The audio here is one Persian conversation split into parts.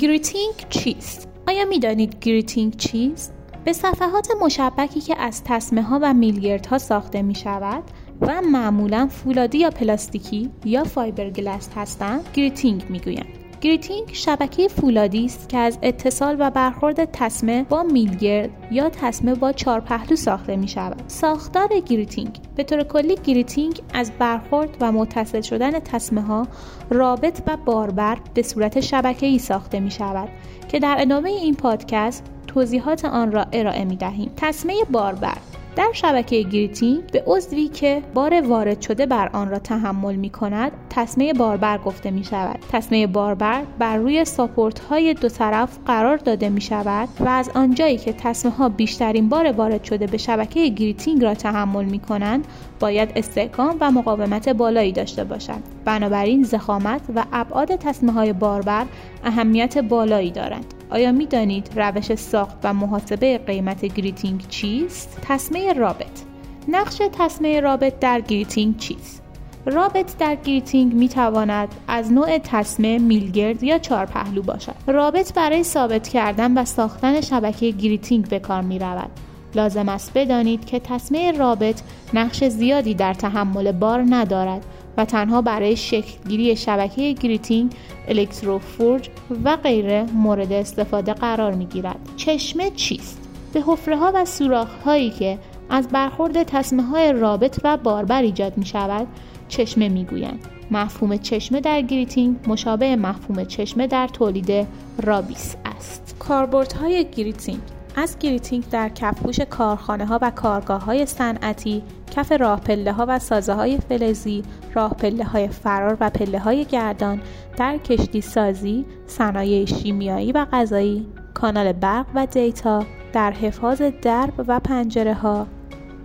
گریتینگ چیست؟ آیا می‌دانید گریتینگ چیست؟ به صفحات مشبکی که از تسمه ها و میلگردها ساخته می شود و معمولا فولادی یا پلاستیکی یا فایبرگلاس هستند گریتینگ می‌گویند گریتینگ شبکه فولادی است که از اتصال و برخورد تسمه با میلگرد یا تسمه با چهار پهلو ساخته می شود. ساختار گریتینگ به طور کلی گریتینگ از برخورد و متصل شدن تسمه ها رابط و باربر به صورت شبکه ای ساخته می شود که در ادامه این پادکست توضیحات آن را ارائه می دهیم. تسمه باربر در شبکه گریتینگ به عضوی که بار وارد شده بر آن را تحمل می کند تسمه باربر گفته می شود. تسمه باربر بر روی ساپورت های دو طرف قرار داده می شود و از آنجایی که تسمه ها بیشترین بار وارد شده به شبکه گریتینگ را تحمل می کنند باید استحکام و مقاومت بالایی داشته باشند. بنابراین ضخامت و ابعاد تسمه های باربر اهمیت بالایی دارند آیا می دانید روش ساخت و محاسبه قیمت گریتینگ چیست؟ تسمه رابط نقش تسمه رابط در گریتینگ چیست؟ رابط در گریتینگ می تواند از نوع تسمه میلگرد یا چهار پهلو باشد. رابط برای ثابت کردن و ساختن شبکه گریتینگ به کار می رود. لازم است بدانید که تسمه رابط نقش زیادی در تحمل بار ندارد و تنها برای شکلگیری شبکه گریتینگ، الکتروفورج و غیره مورد استفاده قرار می گیرد. چشمه چیست؟ به حفره ها و سوراخ هایی که از برخورد تسمه های رابط و باربر ایجاد می شود چشمه می گویند. مفهوم چشمه در گریتینگ مشابه مفهوم چشمه در تولید رابیس است. کاربردهای گریتینگ از گریتینگ در کفپوش کارخانه ها و کارگاه های صنعتی کف راه پله ها و سازه های فلزی، راه پله های فرار و پله های گردان در کشتی سازی، صنایع شیمیایی و غذایی، کانال برق و دیتا در حفاظ درب و پنجره ها،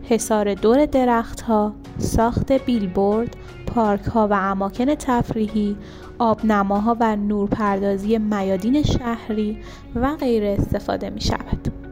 حصار دور درخت ها، ساخت بیلبورد، پارک ها و اماکن تفریحی، آبنماها و نورپردازی میادین شهری و غیره استفاده می شود.